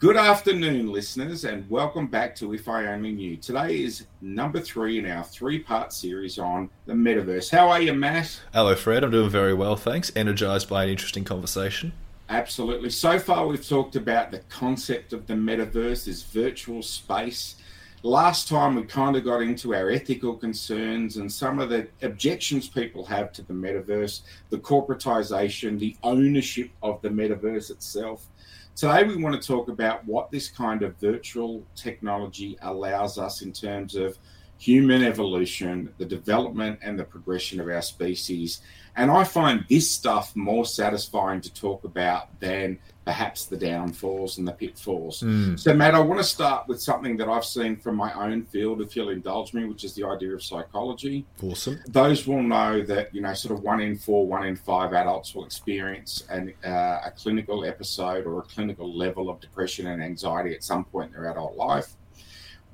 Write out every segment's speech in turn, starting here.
Good afternoon, listeners, and welcome back to If I Only Knew. Today is number three in our three part series on the metaverse. How are you, Matt? Hello, Fred. I'm doing very well, thanks. Energized by an interesting conversation. Absolutely. So far, we've talked about the concept of the metaverse, this virtual space. Last time, we kind of got into our ethical concerns and some of the objections people have to the metaverse, the corporatization, the ownership of the metaverse itself. Today, we want to talk about what this kind of virtual technology allows us in terms of human evolution, the development and the progression of our species. And I find this stuff more satisfying to talk about than perhaps the downfalls and the pitfalls. Mm. So, Matt, I want to start with something that I've seen from my own field, if you'll indulge me, which is the idea of psychology. Awesome. Those will know that, you know, sort of one in four, one in five adults will experience an, uh, a clinical episode or a clinical level of depression and anxiety at some point in their adult life.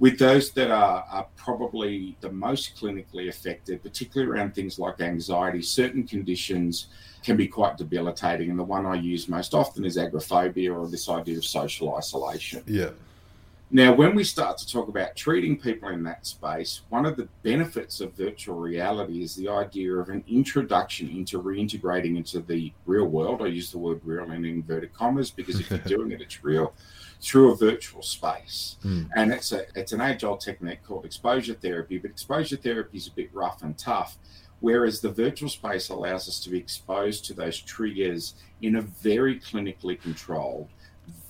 With those that are, are probably the most clinically affected, particularly around things like anxiety, certain conditions can be quite debilitating. And the one I use most often is agoraphobia or this idea of social isolation. Yeah. Now, when we start to talk about treating people in that space, one of the benefits of virtual reality is the idea of an introduction into reintegrating into the real world. I use the word real in inverted commas because if you're doing it, it's real through a virtual space. Mm. And it's a it's an age old technique called exposure therapy, but exposure therapy is a bit rough and tough Whereas the virtual space allows us to be exposed to those triggers in a very clinically controlled,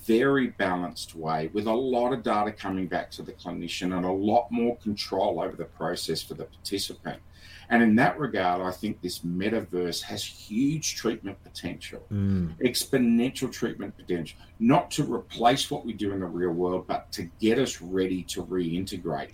very balanced way with a lot of data coming back to the clinician and a lot more control over the process for the participant. And in that regard, I think this metaverse has huge treatment potential, mm. exponential treatment potential, not to replace what we do in the real world, but to get us ready to reintegrate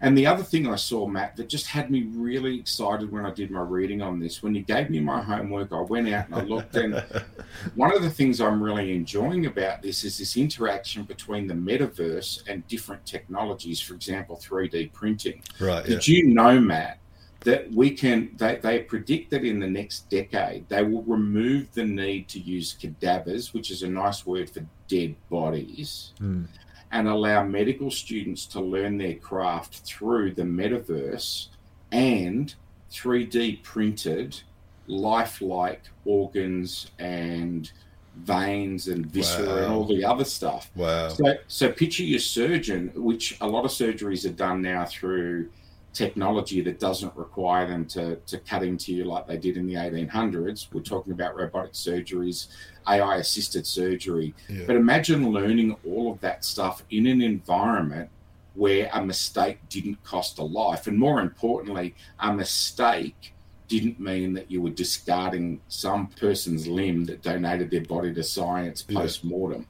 and the other thing I saw, Matt, that just had me really excited when I did my reading on this, when you gave me my homework, I went out and I looked. and one of the things I'm really enjoying about this is this interaction between the metaverse and different technologies, for example, 3D printing. Right. Did yeah. you know, Matt, that we can, they, they predict that in the next decade, they will remove the need to use cadavers, which is a nice word for dead bodies. Mm and allow medical students to learn their craft through the metaverse and 3D printed lifelike organs and veins and viscera wow. and all the other stuff. Wow. So, so picture your surgeon, which a lot of surgeries are done now through technology that doesn't require them to, to cut into you like they did in the 1800s. We're talking about robotic surgeries, AI assisted surgery. Yeah. But imagine learning all of that stuff in an environment where a mistake didn't cost a life. And more importantly, a mistake didn't mean that you were discarding some person's limb that donated their body to science post mortem.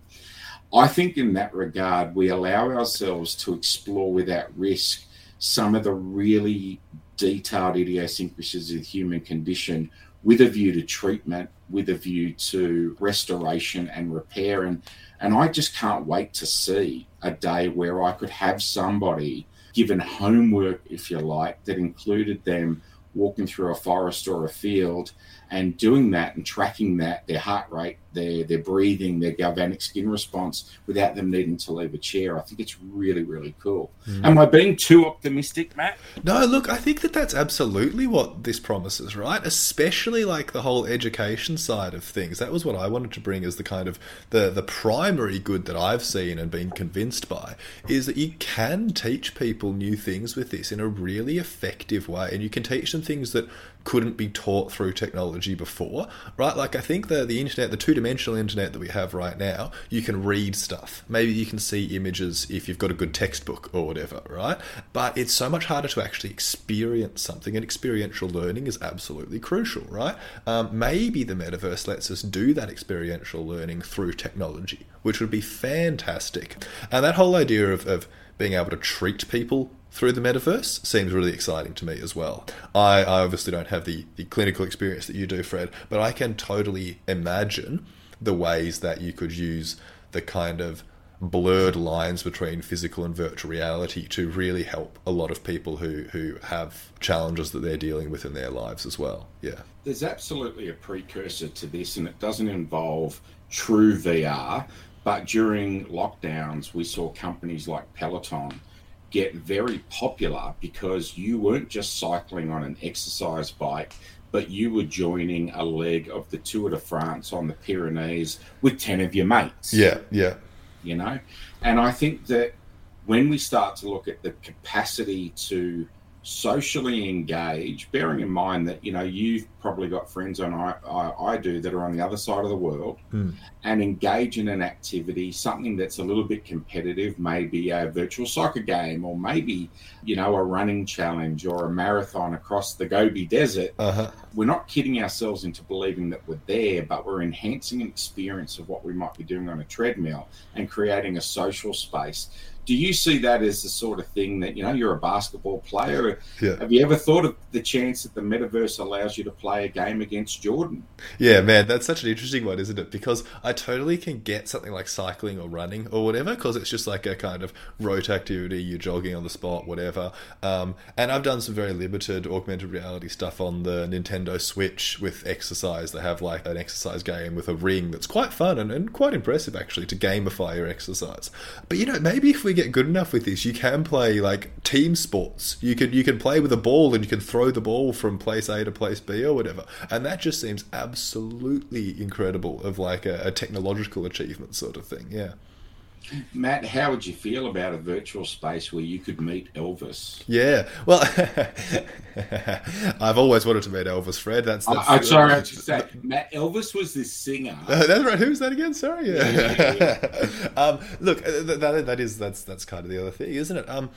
I think in that regard, we allow ourselves to explore without risk some of the really detailed idiosyncrasies of the human condition with a view to treatment, with a view to restoration and repair. And, and I just can't wait to see a day where I could have somebody given homework, if you like, that included them walking through a forest or a field and doing that and tracking that, their heart rate, their their breathing, their galvanic skin response without them needing to leave a chair. I think it's really really cool. Mm. Am I being too optimistic, Matt? No, look, I think that that's absolutely what this promises, right? Especially like the whole education side of things. That was what I wanted to bring as the kind of the the primary good that I've seen and been convinced by is that you can teach people new things with this in a really effective way, and you can teach them things that couldn't be taught through technology before, right? Like I think the the internet, the two dimensional internet that we have right now, you can read stuff. Maybe you can see images if you've got a good textbook or whatever, right? But it's so much harder to actually experience something, and experiential learning is absolutely crucial, right? Um, maybe the metaverse lets us do that experiential learning through technology, which would be fantastic. And that whole idea of, of being able to treat people through the metaverse seems really exciting to me as well. I, I obviously don't have the, the clinical experience that you do, Fred, but I can totally imagine the ways that you could use the kind of blurred lines between physical and virtual reality to really help a lot of people who, who have challenges that they're dealing with in their lives as well. Yeah. There's absolutely a precursor to this, and it doesn't involve true VR, But during lockdowns, we saw companies like Peloton get very popular because you weren't just cycling on an exercise bike, but you were joining a leg of the Tour de France on the Pyrenees with 10 of your mates. Yeah, yeah. You know? And I think that when we start to look at the capacity to socially engage, bearing in mind that you know you've probably got friends and I, I, I do that are on the other side of the world, Hmm. and engage in an activity, something that's a little bit competitive, maybe a virtual soccer game, or maybe you know a running challenge or a marathon across the Gobi Desert. Uh-huh. We're not kidding ourselves into believing that we're there, but we're enhancing an experience of what we might be doing on a treadmill and creating a social space do you see that as the sort of thing that you know you're a basketball player Yeah. have you ever thought of the chance that the metaverse allows you to play a game against jordan Yeah, man, that's such an interesting one, isn't it? Because I totally can get something like cycling or running or whatever, because it's just like a kind of rote activity. You're jogging on the spot, whatever. Um, and I've done some very limited augmented reality stuff on the Nintendo Switch with exercise. They have like an exercise game with a ring that's quite fun and, and quite impressive actually to gamify your exercise. But you know, maybe if we get good enough with this, you can play like team sports. You can you can play with a ball and you can throw the ball from place A to place B or whatever. And that just seems absolutely incredible of like a, a technological achievement sort of thing. Yeah. Matt how would you feel about a virtual space where you could meet elvis Yeah. Well, I've always wanted to meet Elvis Fred. That's, that's I, am sorry i should say matt elvis was this singer Uh, that's right. Who's that again? Sorry. Yeah. Yeah, um, look, uh, that, that is that's that's kind of the other thing, isn't it? Um,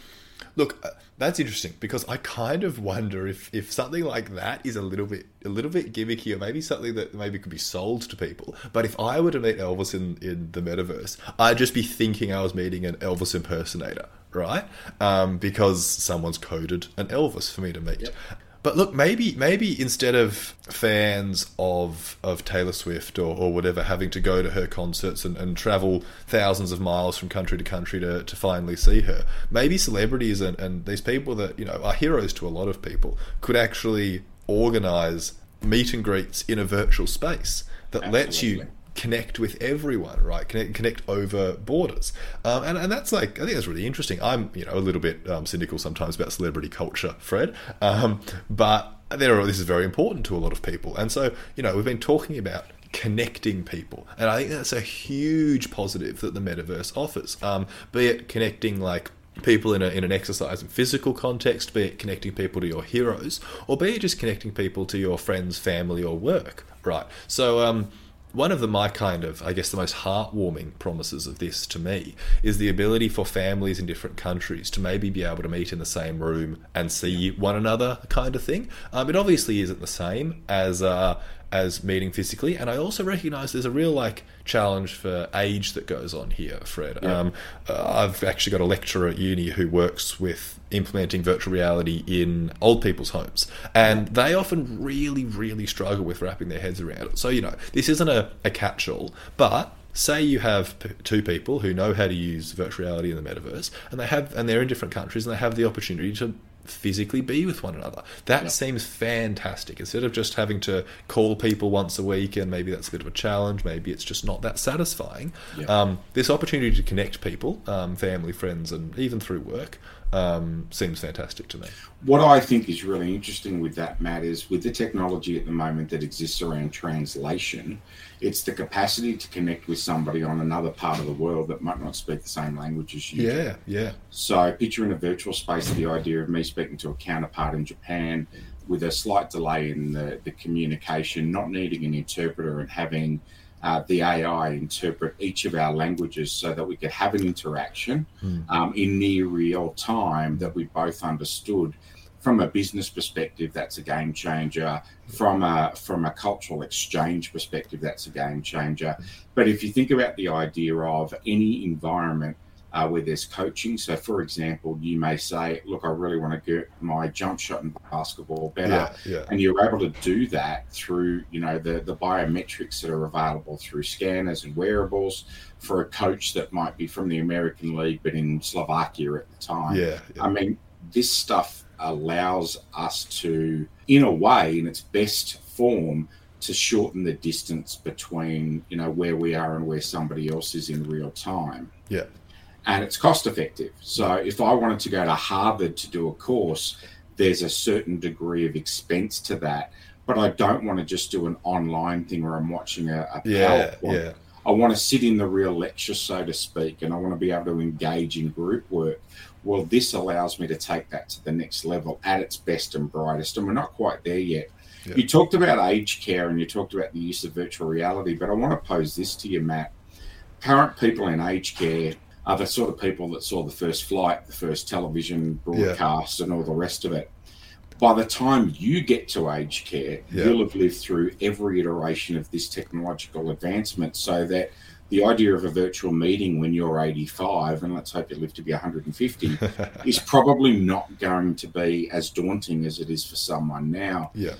look, uh, that's interesting because I kind of wonder if if something like that is a little bit a little bit gimmicky or maybe something that maybe could be sold to people. But if I were to meet Elvis in in the metaverse, I'd just be thinking I was meeting an Elvis impersonator, right? Um, because someone's coded an Elvis for me to meet. Yep. But look, maybe maybe instead of fans of of Taylor Swift or, or whatever having to go to her concerts and, and travel thousands of miles from country to country to, to finally see her, maybe celebrities and, and these people that, you know, are heroes to a lot of people could actually organize meet and greets in a virtual space that lets you Absolutely. Connect with everyone, right? Connect, connect over borders, um, and and that's like I think that's really interesting. I'm you know a little bit um, cynical sometimes about celebrity culture, Fred, um, but there are, this is very important to a lot of people, and so you know we've been talking about connecting people, and I think that's a huge positive that the metaverse offers. Um, be it connecting like people in, a, in an exercise and physical context, be it connecting people to your heroes, or be it just connecting people to your friends, family, or work, right? So, um, one of the my kind of, I guess, the most heartwarming promises of this to me is the ability for families in different countries to maybe be able to meet in the same room and see one another, kind of thing. Um, it obviously isn't the same as uh, as meeting physically, and I also recognise there's a real like challenge for age that goes on here, Fred. Yeah. Um, uh, I've actually got a lecturer at uni who works with implementing virtual reality in old people's homes, and they often really, really struggle with wrapping their heads around it. So, you know, this isn't a, a catch all, but say you have p- two people who know how to use virtual reality in the metaverse and they have and they're in different countries and they have the opportunity to physically be with one another. That seems fantastic. Instead of just having to call people once a week and maybe that's a bit of a challenge maybe it's just not that satisfying. Um, this opportunity to connect people um, family friends and even through work um, seems fantastic to me What I think is really interesting with that, Matt, is with the technology at the moment that exists around translation, it's the capacity to connect with somebody on another part of the world that might not speak the same language as you. yeah yeah So, picture in a virtual space the idea of me speaking to a counterpart in Japan with a slight delay in the, the communication, not needing an interpreter and having uh, the AI interpret each of our languages so that we could have an interaction Hmm. um, in near real time that we both understood. From a business perspective, that's a game changer. From a from a cultural exchange perspective, that's a game changer. But if you think about the idea of any environment uh, where there's coaching. So, for example, you may say, "Look, I really want to get my jump shot in basketball better," yeah yeah and you're able to do that through, you know, the the biometrics that are available through scanners and wearables for a coach that might be from the American League but in Slovakia at the time. yeah, yeah. I mean, this stuff allows us to, in a way, in its best form, to shorten the distance between you know where we are and where somebody else is in real time. Yeah. And it's cost effective. So if I wanted to go to Harvard to do a course, there's a certain degree of expense to that. But I don't want to just do an online thing where I'm watching a, a Yeah, PowerPoint. yeah. I want to sit in the real lecture, so to speak, and I want to be able to engage in group work. Well, this allows me to take that to the next level at its best and brightest. And we're not quite there yet. Yeah. You talked about aged care and you talked about the use of virtual reality, but I want to pose this to you, Matt. Current people in aged care are the sort of people that saw the first flight, the first television broadcast, and all the rest of it. By the time you get to aged care, Yeah. you'll have lived through every iteration of this technological advancement so that the idea of a virtual meeting when you're 85, and let's hope you live to be 150, is probably not going to be as daunting as it is for someone now. yeah.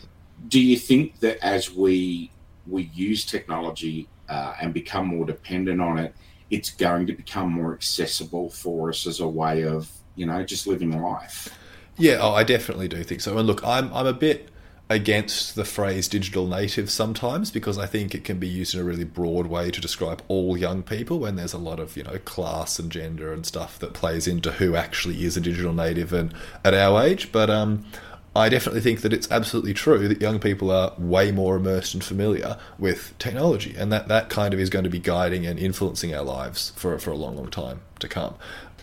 Do you think that as we we use technology uh, and become more dependent on it, it's going to become more accessible for us as a way of you know just living life? Yeah, oh, I definitely do think so. And look, I'm I'm a bit against the phrase digital native sometimes because I think it can be used in a really broad way to describe all young people when there's a lot of, you know, class and gender and stuff that plays into who actually is a digital native and at our age. But um I definitely think that it's absolutely true that young people are way more immersed and familiar with technology, and that, that kind of is going to be guiding and influencing our lives for, for a long, long time to come.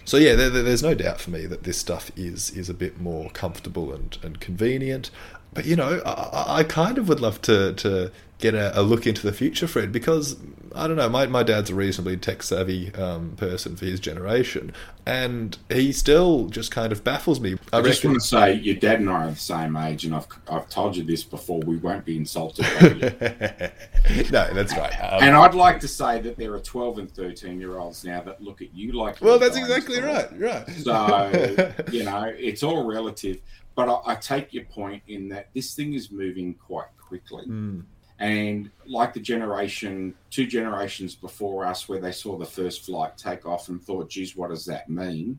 So yeah, there, there- there's no doubt for me that this stuff is is a bit more comfortable and, and convenient. But you know, I, I- I kind of would love to to get a, a look into the future, Fred, because I don't know. My my dad's a reasonably tech savvy um, person for his generation, and he still just kind of baffles me. I, just reckon- want to say your dad and I are the same age, and I've I've told you this before. We won't be insulted. By you. no, that's right. Um, And I'd like to say that there are 12 and 13 year olds now that look at you like. well, that's exactly right. Right. So, you know, it's all relative. But I, I take your point in that this thing is moving quite quickly. Mm, And like the generation, two generations before us, where they saw the first flight take off and thought, geez, what does that mean?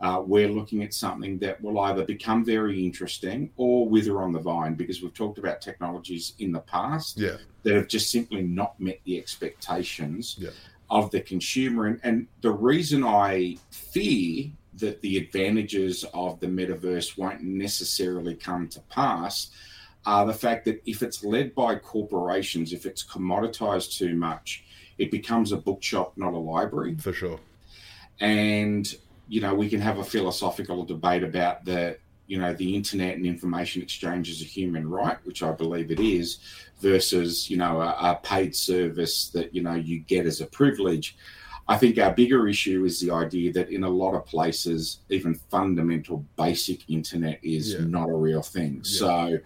Uh, we're looking at something that will either become very interesting or wither on the vine because we've talked about technologies in the past yeah. that have just simply not met the expectations Yeah. of the consumer. And, and the reason I fear that the advantages of the metaverse won't necessarily come to pass are the fact that if it's led by corporations, if it's commoditized too much, it becomes a bookshop, not a library For sure. and you know we can have a philosophical debate about the you know the internet and information exchange as a human right which i believe it is versus you know a, a paid service that you know you get as a privilege i think our bigger issue is the idea that in a lot of places even fundamental basic internet is Yeah. not a real thing Yeah. so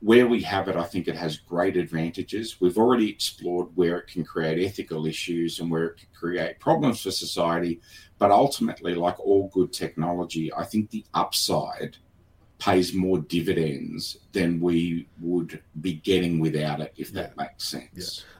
where we have it, I think it has great advantages. We've already explored where it can create ethical issues and where it can create problems for society. But ultimately, like all good technology, I think the upside pays more dividends than we would be getting without it, if that makes sense. Yeah,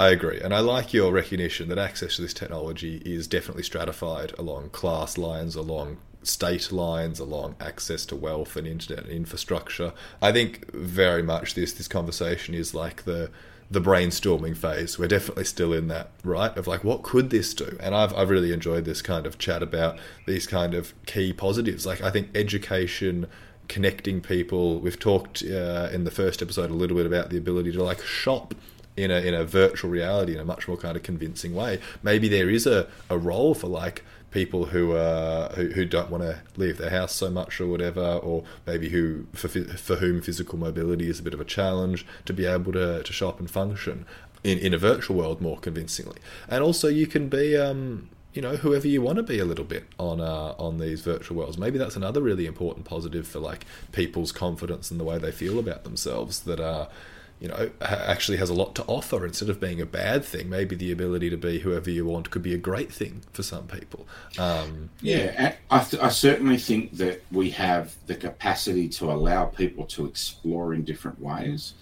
I agree. And I like your recognition that access to this technology is definitely stratified along class lines, along state lines, along access to wealth and internet and infrastructure. I think very much this this conversation is like the the brainstorming phase. We're definitely still in that, right? Of like, what could this do? And I've I've really enjoyed this kind of chat about these kind of key positives. Like I think education connecting people. We've talked uh, in the first episode a little bit about the ability to like shop in a in a virtual reality in a much more kind of convincing way. Maybe there is a, a role for like people who uh who, who don't want to leave their house so much or whatever, or maybe who for for whom physical mobility is a bit of a challenge to be able to to shop and function in in a virtual world more convincingly. And also you can be um you know whoever you want to be a little bit on uh, on these virtual worlds. Maybe that's another really important positive for like people's confidence and the way they feel about themselves. That uh, you know actually has a lot to offer instead of being a bad thing. Maybe the ability to be whoever you want could be a great thing for some people. Um, Yeah, I, th- I certainly think that we have the capacity to allow people to explore in different ways.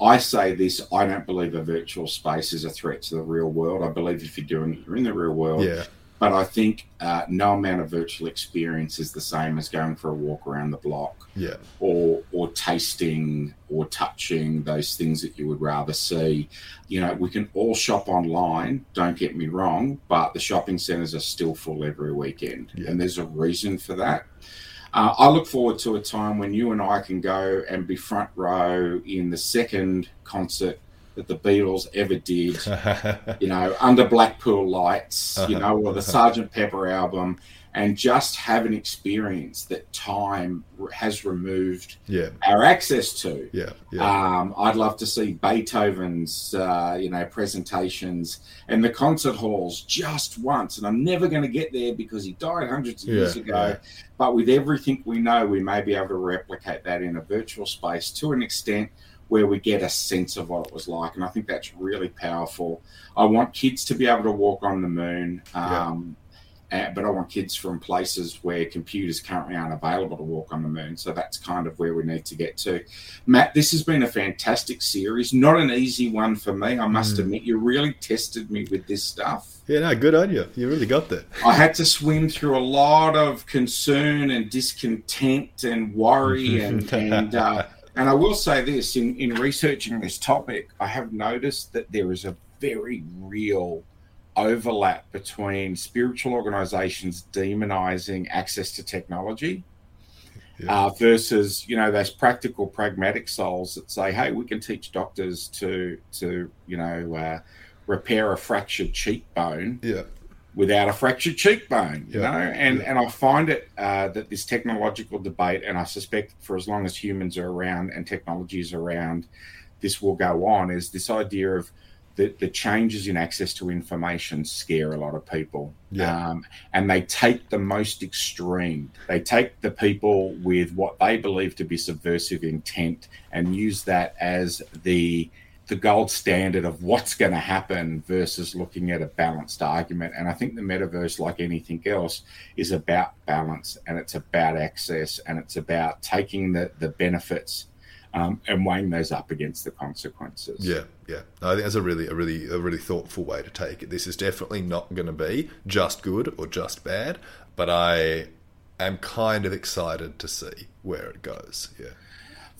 I say this, I don't believe a virtual space is a threat to the real world. I believe if you're doing it, you're in the real world. yeah, But I think uh, no amount of virtual experience is the same as going for a walk around the block, yeah, or or tasting or touching those things that you would rather see. You know, we can all shop online. Don't get me wrong, but the shopping centres are still full every weekend, Yeah. and there's a reason for that. Uh, I look forward to a time when you and I can go and be front row in the second concert that the Beatles ever did you know, under Blackpool lights, you know, or the Sergeant Pepper album, and just have an experience that time has removed yeah, our access to. yeah, yeah, Um, I'd love to see Beethoven's, uh, you know, presentations and the concert halls just once. And I'm never going to get there because he died hundreds of years ago. yeah. But with everything we know, we may be able to replicate that in a virtual space to an extent where we get a sense of what it was like. And I think that's really powerful. I want kids to be able to walk on the moon. Yeah. Um, uh, but I want kids from places where computers currently aren't available to walk on the moon. So that's kind of where we need to get to. Matt, this has been a fantastic series. Not an easy one for me, I must Mm. admit. You really tested me with this stuff. yeah. No, good on you. You really got there. I had to swim through a lot of concern and discontent and worry and and uh, and I will say this in in researching this topic, I have noticed that there is a very real overlap between spiritual organizations demonizing access to technology Yeah. uh, versus you know those practical pragmatic souls that say hey we can teach doctors to to you know uh, repair a fractured cheekbone Yeah, without a fractured cheekbone, you Yeah, know, and yeah. and I find it uh, that this technological debate, and I suspect for as long as humans are around and technology is around, this will go on. Is this idea of the, the changes in access to information scare a lot of people, Yeah. um, and they take the most extreme. They take the people with what they believe to be subversive intent and use that as the the gold standard of what's going to happen versus looking at a balanced argument. And I think the metaverse, like anything else, is about balance and it's about access and it's about taking the, the benefits um, and weighing those up against the consequences. Yeah, yeah. No, I think that's a really, a really, a really thoughtful way to take it. This is definitely not going to be just good or just bad, but I am kind of excited to see where it goes. Yeah.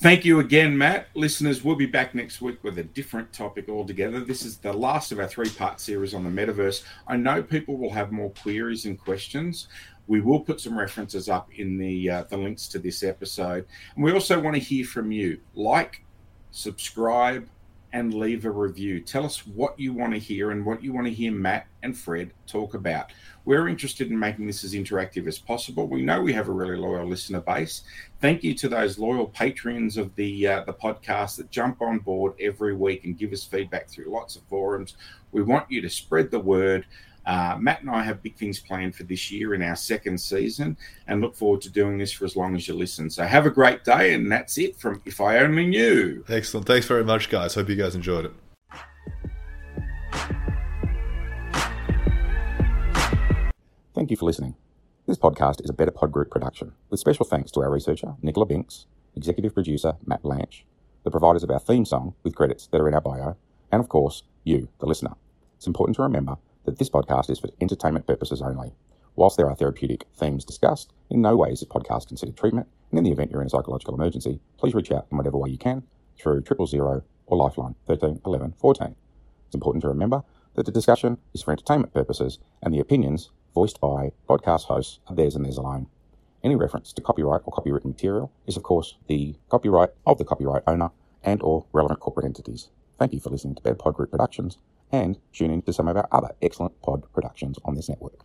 Thank you again, Matt. Listeners, we'll be back next week with a different topic altogether. This is the last of our three part series on the metaverse. I know people will have more queries and questions. We will put some references up in the uh, the links to this episode. And we also want to hear from you. Like, subscribe, and leave a review. Tell us what you want to hear and what you want to hear Matt and Fred talk about. We're interested in making this as interactive as possible. We know we have a really loyal listener base. Thank you to those loyal patrons of the uh, the podcast that jump on board every week and give us feedback through lots of forums. We want you to spread the word. Uh, Matt and I have big things planned for this year in our second season and look forward to doing this for as long as you listen. So have a great day, and that's it from If I Only Knew. Excellent. Thanks very much, guys. Hope you guys enjoyed it. Thank you for listening. This podcast is a Better Pod Group production, with special thanks to our researcher, Nicola Binks, executive producer, Matt Blanche, the providers of our theme song, with credits that are in our bio, and of course, you, the listener. It's important to remember that this podcast is for entertainment purposes only. Whilst there are therapeutic themes discussed, in no way is this podcast considered treatment, and in the event you're in a psychological emergency, please reach out in whatever way you can through triple zero or Lifeline 13 11 14. It's important to remember that the discussion is for entertainment purposes and the opinions voiced by podcast hosts of theirs and theirs alone. Any reference to copyright or copywritten material is of course the copyright of the copyright owner and or relevant corporate entities. Thank you for listening to Better Pod Group Productions and tune in to some of our other excellent pod productions on this network.